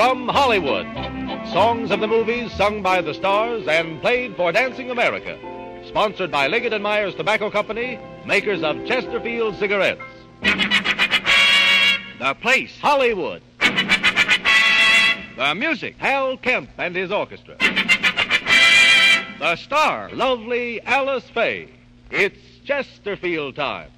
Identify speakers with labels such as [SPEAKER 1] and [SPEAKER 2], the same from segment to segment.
[SPEAKER 1] From Hollywood. Songs of the movies sung by the stars and played for Dancing America. Sponsored by Liggett and Myers Tobacco Company, makers of Chesterfield cigarettes.
[SPEAKER 2] The place.
[SPEAKER 1] Hollywood.
[SPEAKER 2] The music.
[SPEAKER 1] Hal Kemp and his orchestra.
[SPEAKER 2] The star.
[SPEAKER 1] Lovely Alice Faye. It's Chesterfield time.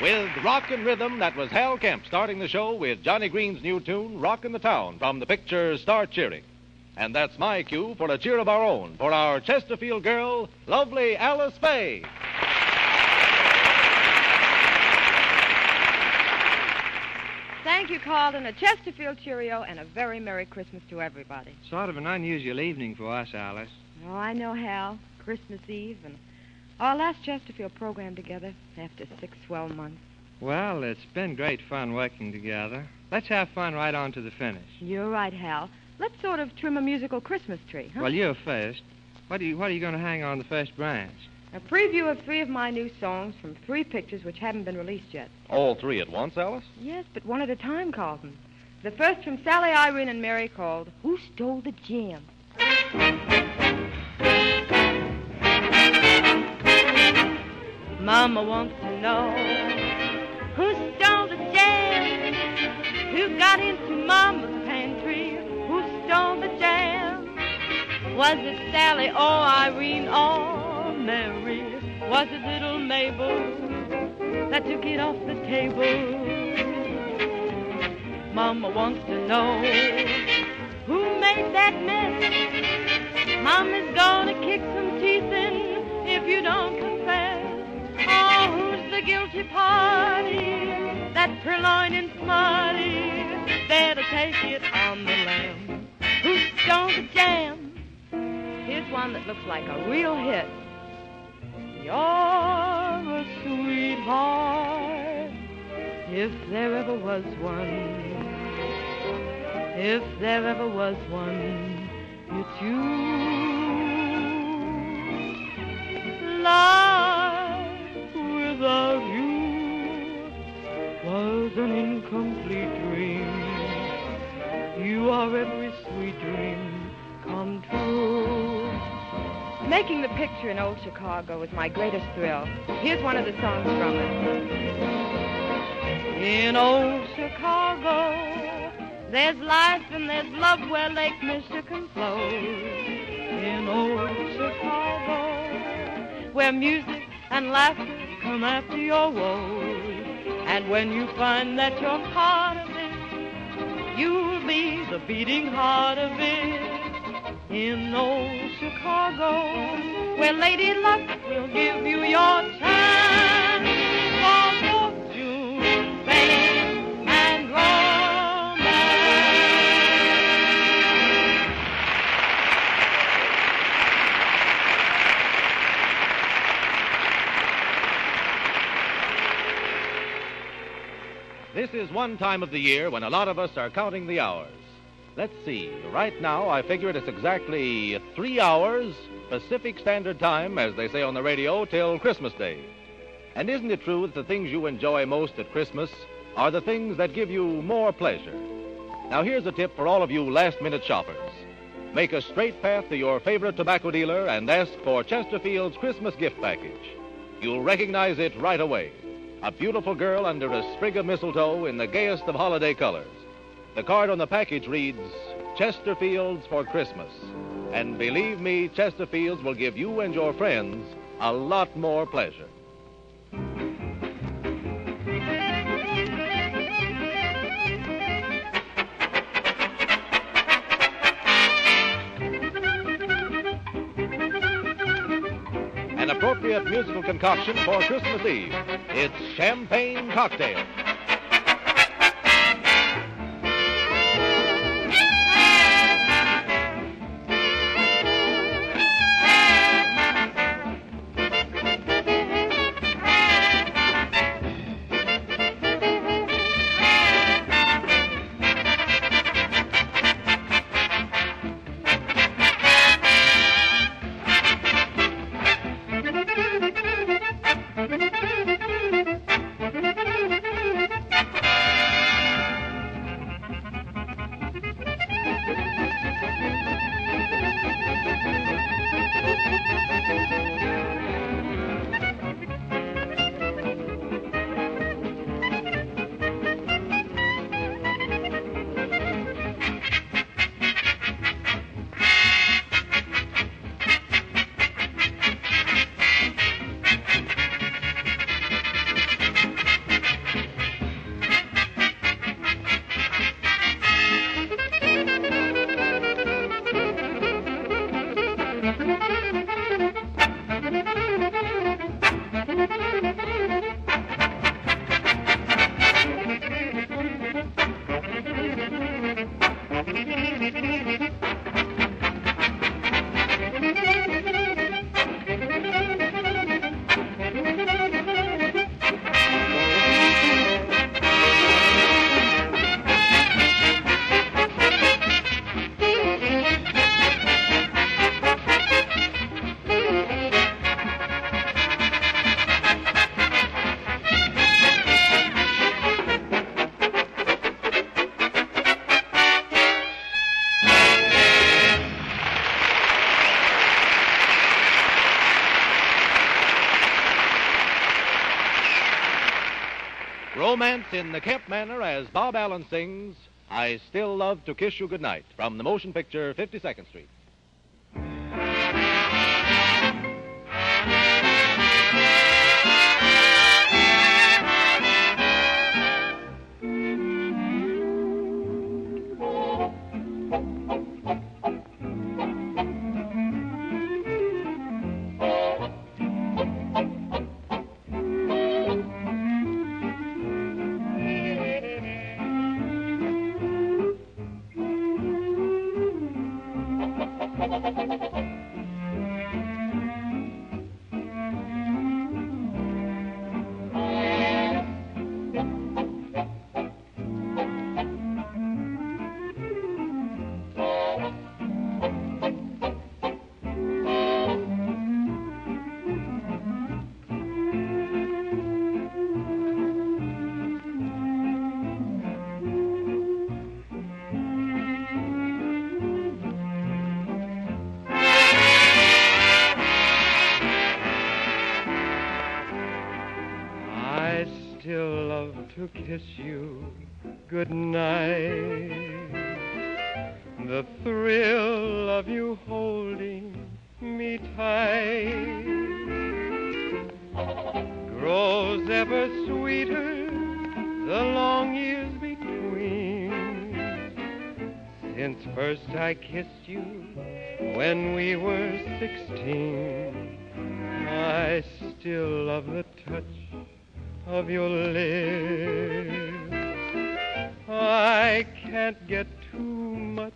[SPEAKER 1] With rock and Rhythm, that was Hal Kemp starting the show with Johnny Green's new tune, Rockin' the Town, from the picture Start Cheering. And that's my cue for a cheer of our own for our Chesterfield girl, lovely Alice Faye.
[SPEAKER 3] Thank you, Carlton. A Chesterfield cheerio and a very Merry Christmas to everybody.
[SPEAKER 4] Sort of an unusual evening for us, Alice.
[SPEAKER 3] Oh, I know, Hal. Christmas Eve and our last Chesterfield program together after six swell months.
[SPEAKER 4] Well, it's been great fun working together. Let's have fun right on to the finish.
[SPEAKER 3] You're right, Hal. Let's sort of trim a musical Christmas tree, huh?
[SPEAKER 4] Well, you're first. What are you, what are you going to hang on the first branch?
[SPEAKER 3] A preview of three of my new songs from three pictures which haven't been released yet.
[SPEAKER 1] All three at once, Alice?
[SPEAKER 3] Yes, but one at a time, Carlton. The first from Sally, Irene, and Mary called Who Stole the Jam? Mama wants to know who stole the jam, who got into Mama's pantry, who stole the jam. Was it Sally or Irene or Mary? Was it little Mabel that took it off the table? Mama wants to know who made that mess. Mama's gonna kick some teeth in if you don't guilty party? That purloining smarty. Better take it on the lam. Who stole the jam? Here's one that looks like a real hit. You're a sweetheart, if there ever was one. If there ever was one, it's you. Life was an incomplete dream. You are every sweet dream come true. Making the picture in old Chicago was my greatest thrill. Here's one of the songs from it. In old Chicago, there's life and there's love where Lake Michigan flows. In old Chicago, where music and laughter come after your woes. And when you find that you're part of it, You'll be the beating heart of it in old Chicago, where Lady Luck will give you your time
[SPEAKER 1] is one time of the year when a lot of us are counting the hours. Let's see. Right now, I figure it's exactly three hours, Pacific Standard Time, as they say on the radio, till Christmas Day. And isn't it true that the things you enjoy most at Christmas are the things that give you more pleasure? Now, here's a tip for all of you last minute shoppers make a straight path to your favorite tobacco dealer and ask for Chesterfield's Christmas gift package. You'll recognize it right away. A beautiful girl under a sprig of mistletoe in the gayest of holiday colors. The card on the package reads Chesterfields for Christmas. And believe me, Chesterfields will give you and your friends a lot more pleasure. Musical concoction for Christmas Eve. It's Champagne Cocktail. In the Kemp manner as Bob Allen sings, I Still Love to Kiss You Goodnight from the motion picture 52nd Street.
[SPEAKER 4] Kiss you good night. The thrill of you holding me tight grows ever sweeter the long years between. since first I kissed you when we were sixteen. I still love the touch of your lips. I can't get too much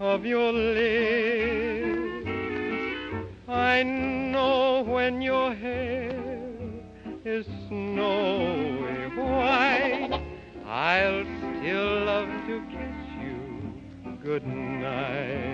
[SPEAKER 4] of your lips. I know when your hair is snowy white, I'll still love to kiss you good night.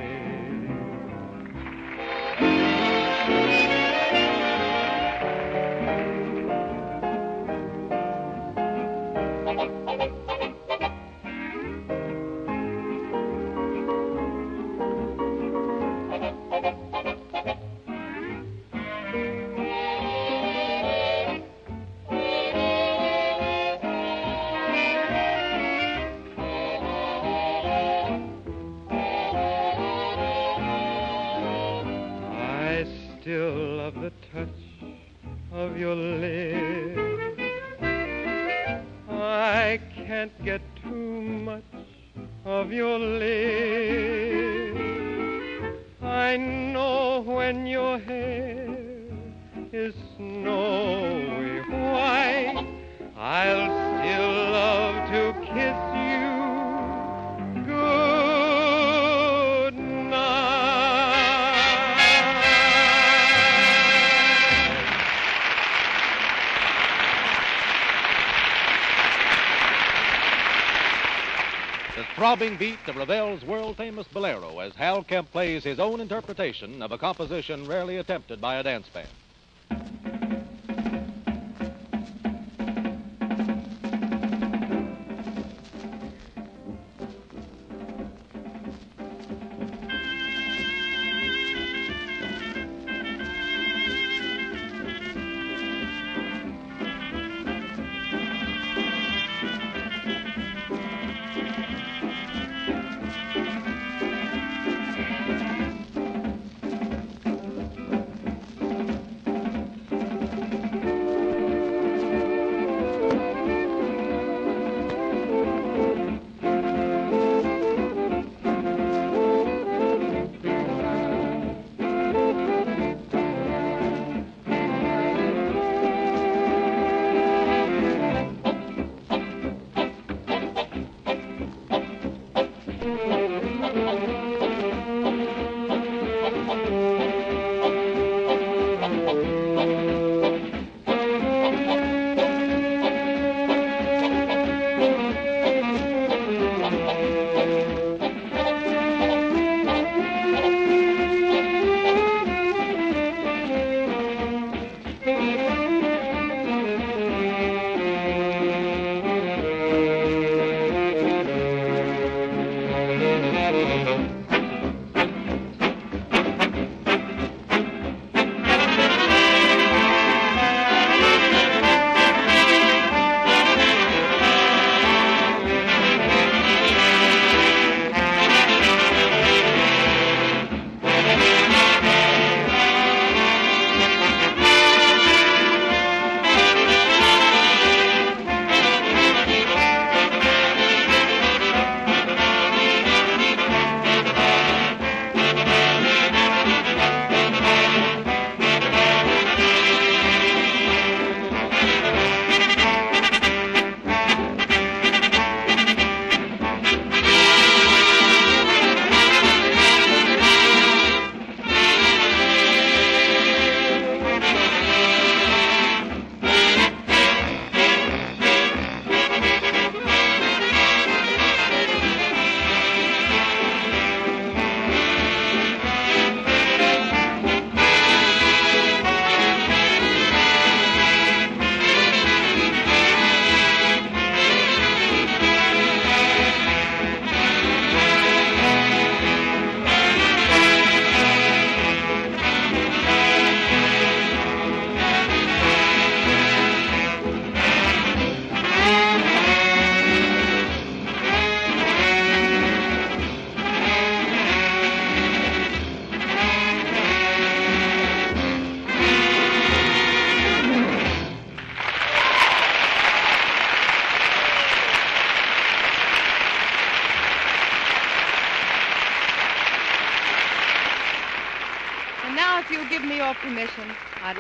[SPEAKER 1] Throbbing beat of Ravel's world famous bolero as Hal Kemp plays his own interpretation of a composition rarely attempted by a dance band.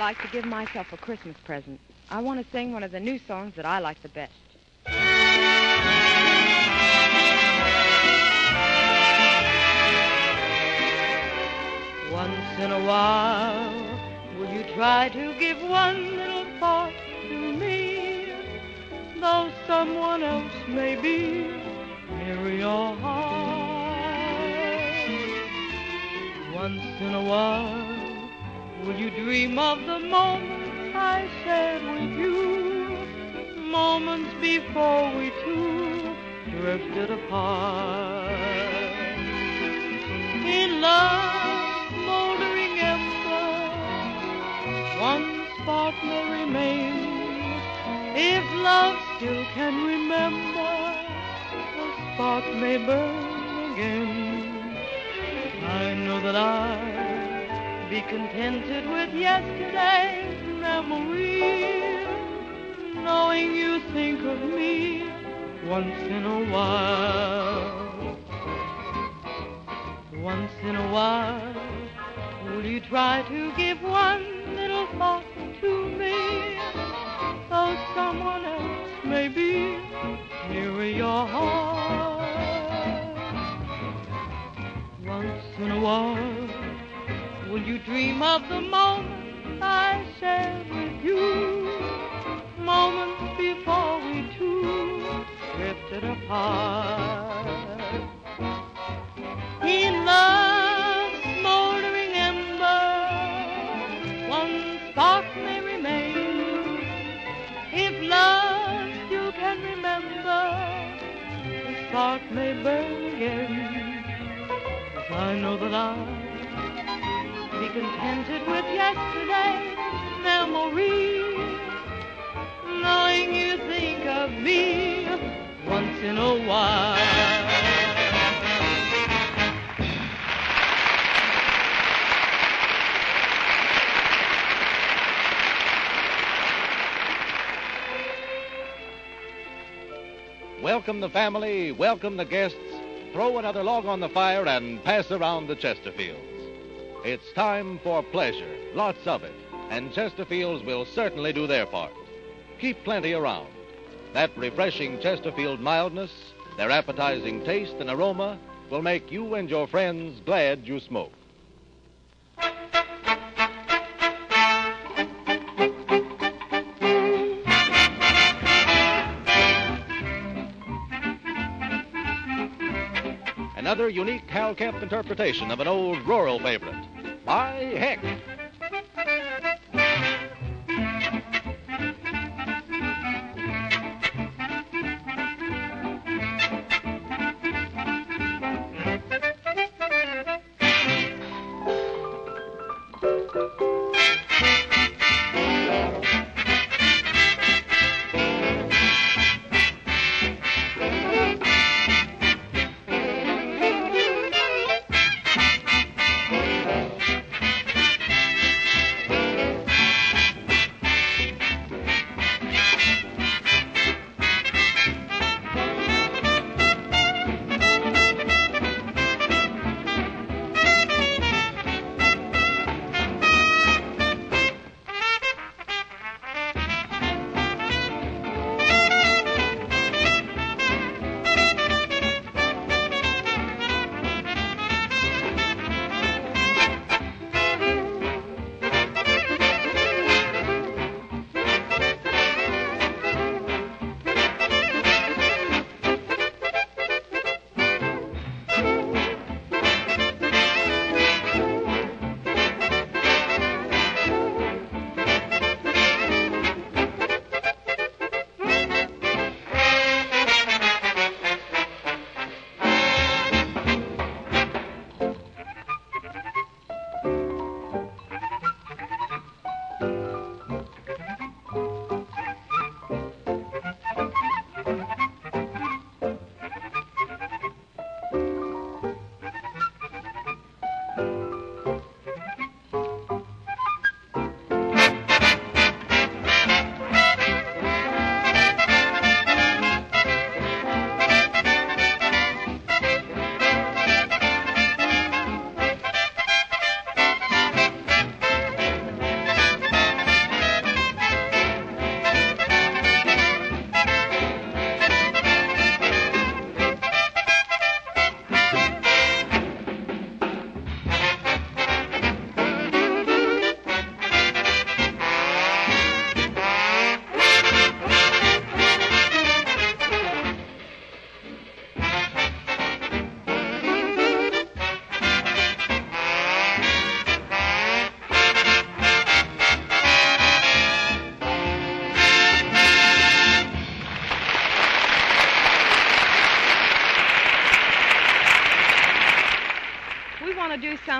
[SPEAKER 3] Like to give myself a Christmas present. I want to sing one of the new songs that I like the best. Once in a while, will you try to give one little thought to me? Though someone else may be near your heart. Once in a while, will you dream of the moments I shared with you? Moments before we two drifted apart. In love, moldering ember, one spark may remain. If love still can remember, the spark may burn again. I know that I'll be contented with yesterday's memory, knowing you think of me once in a while. Once in a while, will you try to give one little thought to me? Though someone else may be near your heart. Once in a while, will you dream of the moment I shared with you? Moments before we two drifted apart. In love's smoldering ember, one spark may remain. If love still can remember, the spark may burn again. I know that I'll contented with yesterday's memory, knowing you think of me once in a while.
[SPEAKER 1] Welcome the family, welcome the guests. Throw another log on the fire and pass around the Chesterfields. It's time for pleasure, lots of it, and Chesterfields will certainly do their part. Keep plenty around. That refreshing Chesterfield mildness, their appetizing taste and aroma will make you and your friends glad you smoke. Another unique Hal Kemp interpretation of an old rural favorite. By heck!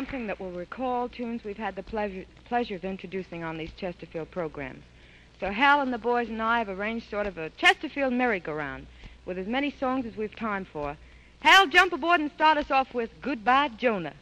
[SPEAKER 5] Something that will recall tunes we've had the pleasure, pleasure of introducing on these Chesterfield programs. So Hal and the boys and I have arranged sort of a Chesterfield merry-go-round with as many songs as we've time for. Hal, jump aboard and start us off with Goodbye, Jonah.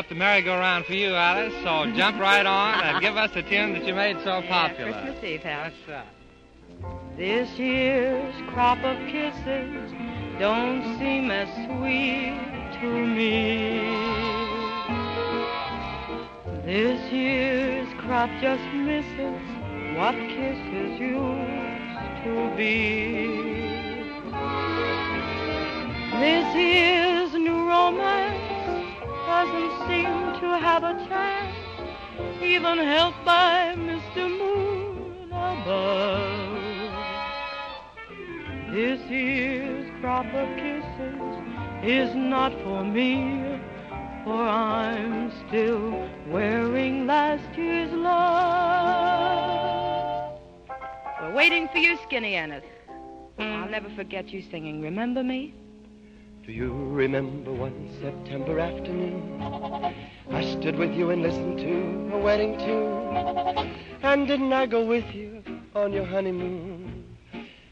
[SPEAKER 4] Up the merry-go-round for you, Alice, so jump right on and give us the tune that you made so popular.
[SPEAKER 5] Christmas Eve, Hal.
[SPEAKER 4] That's right.
[SPEAKER 5] This year's crop of kisses don't seem as sweet to me. This year's crop just misses what kisses used to be. This year's new romance doesn't seem to have a chance, even helped by Mr. Moon above. This year's crop of kisses is not for me, for I'm still wearing last year's love. We're waiting for you, Skinny Ennis. I'll never forget you singing Remember Me?
[SPEAKER 6] Do you remember one September afternoon? I stood with you and listened to a wedding tune. And didn't I go with you on your honeymoon?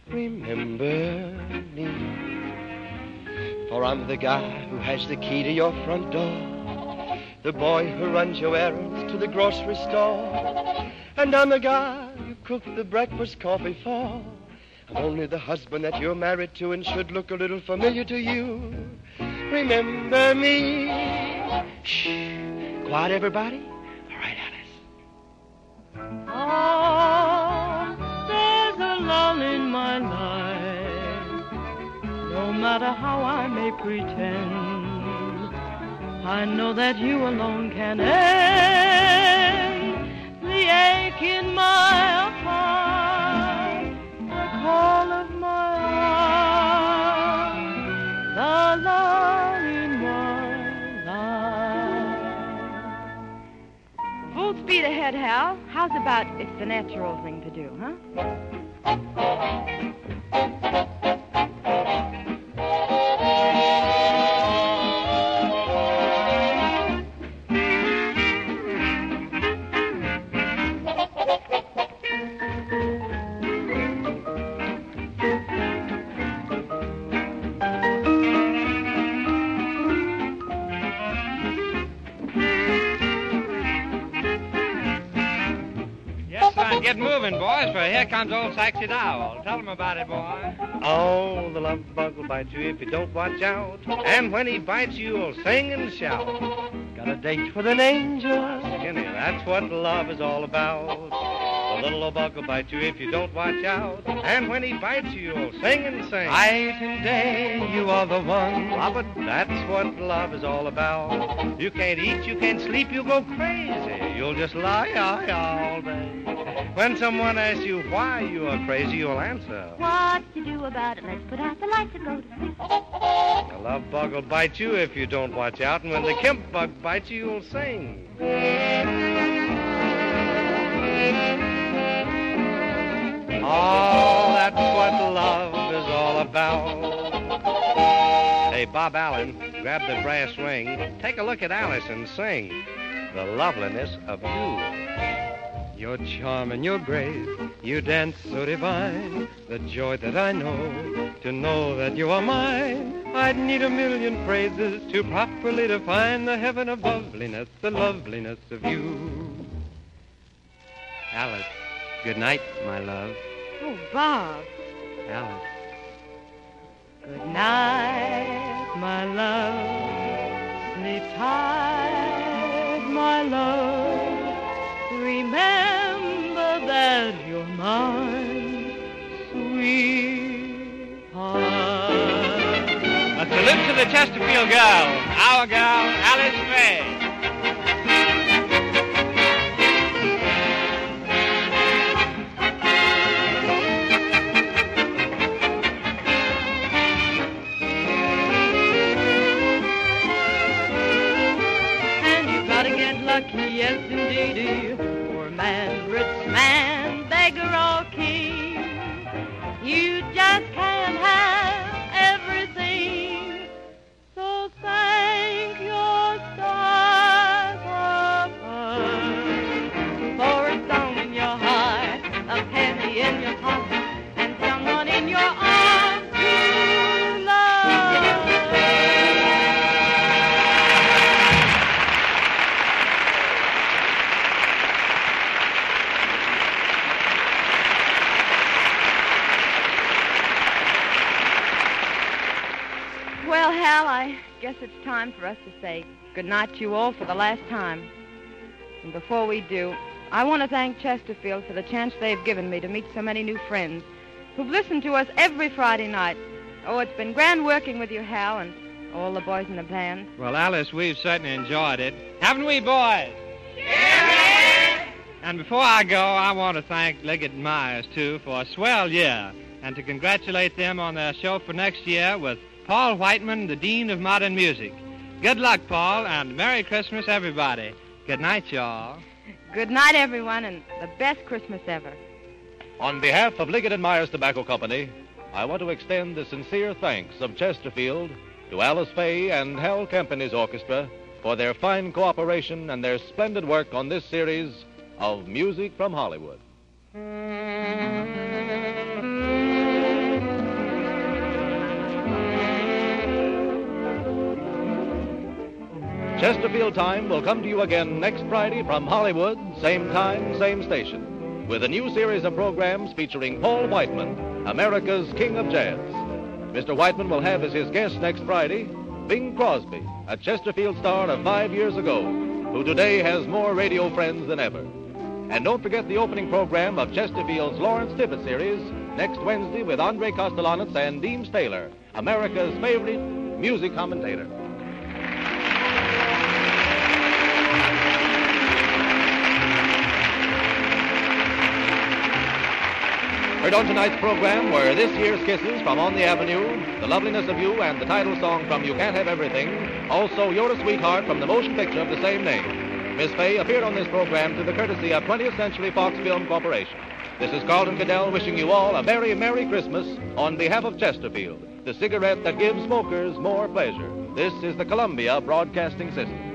[SPEAKER 6] Remember me. For I'm the guy who has the key to your front door. The boy who runs your errands to the grocery store. And I'm the guy you cook the breakfast coffee for. I'm only the husband that you're married to and should look a little familiar to you. Remember me. Shh. Quiet, everybody. All right, Alice.
[SPEAKER 3] Oh, there's a lull in my life. No matter how I may pretend, I know that you alone can end the ache in my
[SPEAKER 5] ahead, Hal. How's about it's the natural thing to do, huh?
[SPEAKER 4] Here comes old Saxie Dowell. Tell them about it, boy.
[SPEAKER 7] Oh, the love bug will bite you if you don't watch out. And when he bites you, he'll sing and shout. Got a date with an angel. Skinny, that's what love is all about. The little old bug will bite you if you don't watch out. And when he bites you, you'll sing and sing.
[SPEAKER 6] Night and day, you are the one.
[SPEAKER 7] Love it, that's what love is all about. You can't eat, you can't sleep, you'll go crazy. You'll just lie, lie all day. When someone asks you why you are crazy, you'll answer.
[SPEAKER 8] What to do about it? Let's put out the lights and go to sleep.
[SPEAKER 7] The love bug will bite you if you don't watch out, and when the Kemp bug bites you, you'll sing. Oh, that's what love is all about. Hey, Bob Allen, grab the brass ring. Take a look at Alice and sing the loveliness of you.
[SPEAKER 6] Your charm and your grace, you dance so divine. The joy that I know, to know that you are mine. I'd need a million phrases to properly define the heaven of loveliness, the loveliness of you. Alice, good night, my love.
[SPEAKER 5] Oh, Bob.
[SPEAKER 6] Alice.
[SPEAKER 3] Good night, my love. Sleep tight, my love. Remember that you're mine, sweetheart.
[SPEAKER 4] A salute to the Chesterfield girl, our girl, Alice Faye.
[SPEAKER 3] Indeedy. Poor man, rich man, beggar or king. You
[SPEAKER 5] time for us to say goodnight to you all for the last time. And before we do, I want to thank Chesterfield for the chance they've given me to meet so many new friends who've listened to us every Friday night. Oh, it's been grand working with you, Hal, and all the boys in the band.
[SPEAKER 4] Well, Alice, we've certainly enjoyed it. Haven't we, boys? And before I go, I want to thank Liggett and Myers, too, for a swell year, and to congratulate them on their show for next year with Paul Whiteman, the Dean of Modern Music. Good luck, Paul, and Merry Christmas, everybody. Good night, y'all.
[SPEAKER 5] Good night, everyone, and the best Christmas ever.
[SPEAKER 1] On behalf of Liggett and Myers Tobacco Company, I want to extend the sincere thanks of Chesterfield to Alice Faye and Hal Kemp and his orchestra for their fine cooperation and their splendid work on this series of Music from Hollywood. Chesterfield Time will come to you again next Friday from Hollywood, same time, same station, with a new series of programs featuring Paul Whiteman, America's King of Jazz. Mr. Whiteman will have as his guest next Friday Bing Crosby, a Chesterfield star of five years ago, who today has more radio friends than ever. And don't forget the opening program of Chesterfield's Lawrence Tibbett series next Wednesday with Andre Kostelanetz and Deems Taylor, America's favorite music commentator. Heard on tonight's program were this year's Kisses from On the Avenue, The Loveliness of You, and the title song from You Can't Have Everything. Also, You're a Sweetheart from the motion picture of the same name. Miss Faye appeared on this program through the courtesy of 20th Century Fox Film Corporation. This is Carlton KaDell wishing you all a very Merry Christmas on behalf of Chesterfield, the cigarette that gives smokers more pleasure. This is the Columbia Broadcasting System.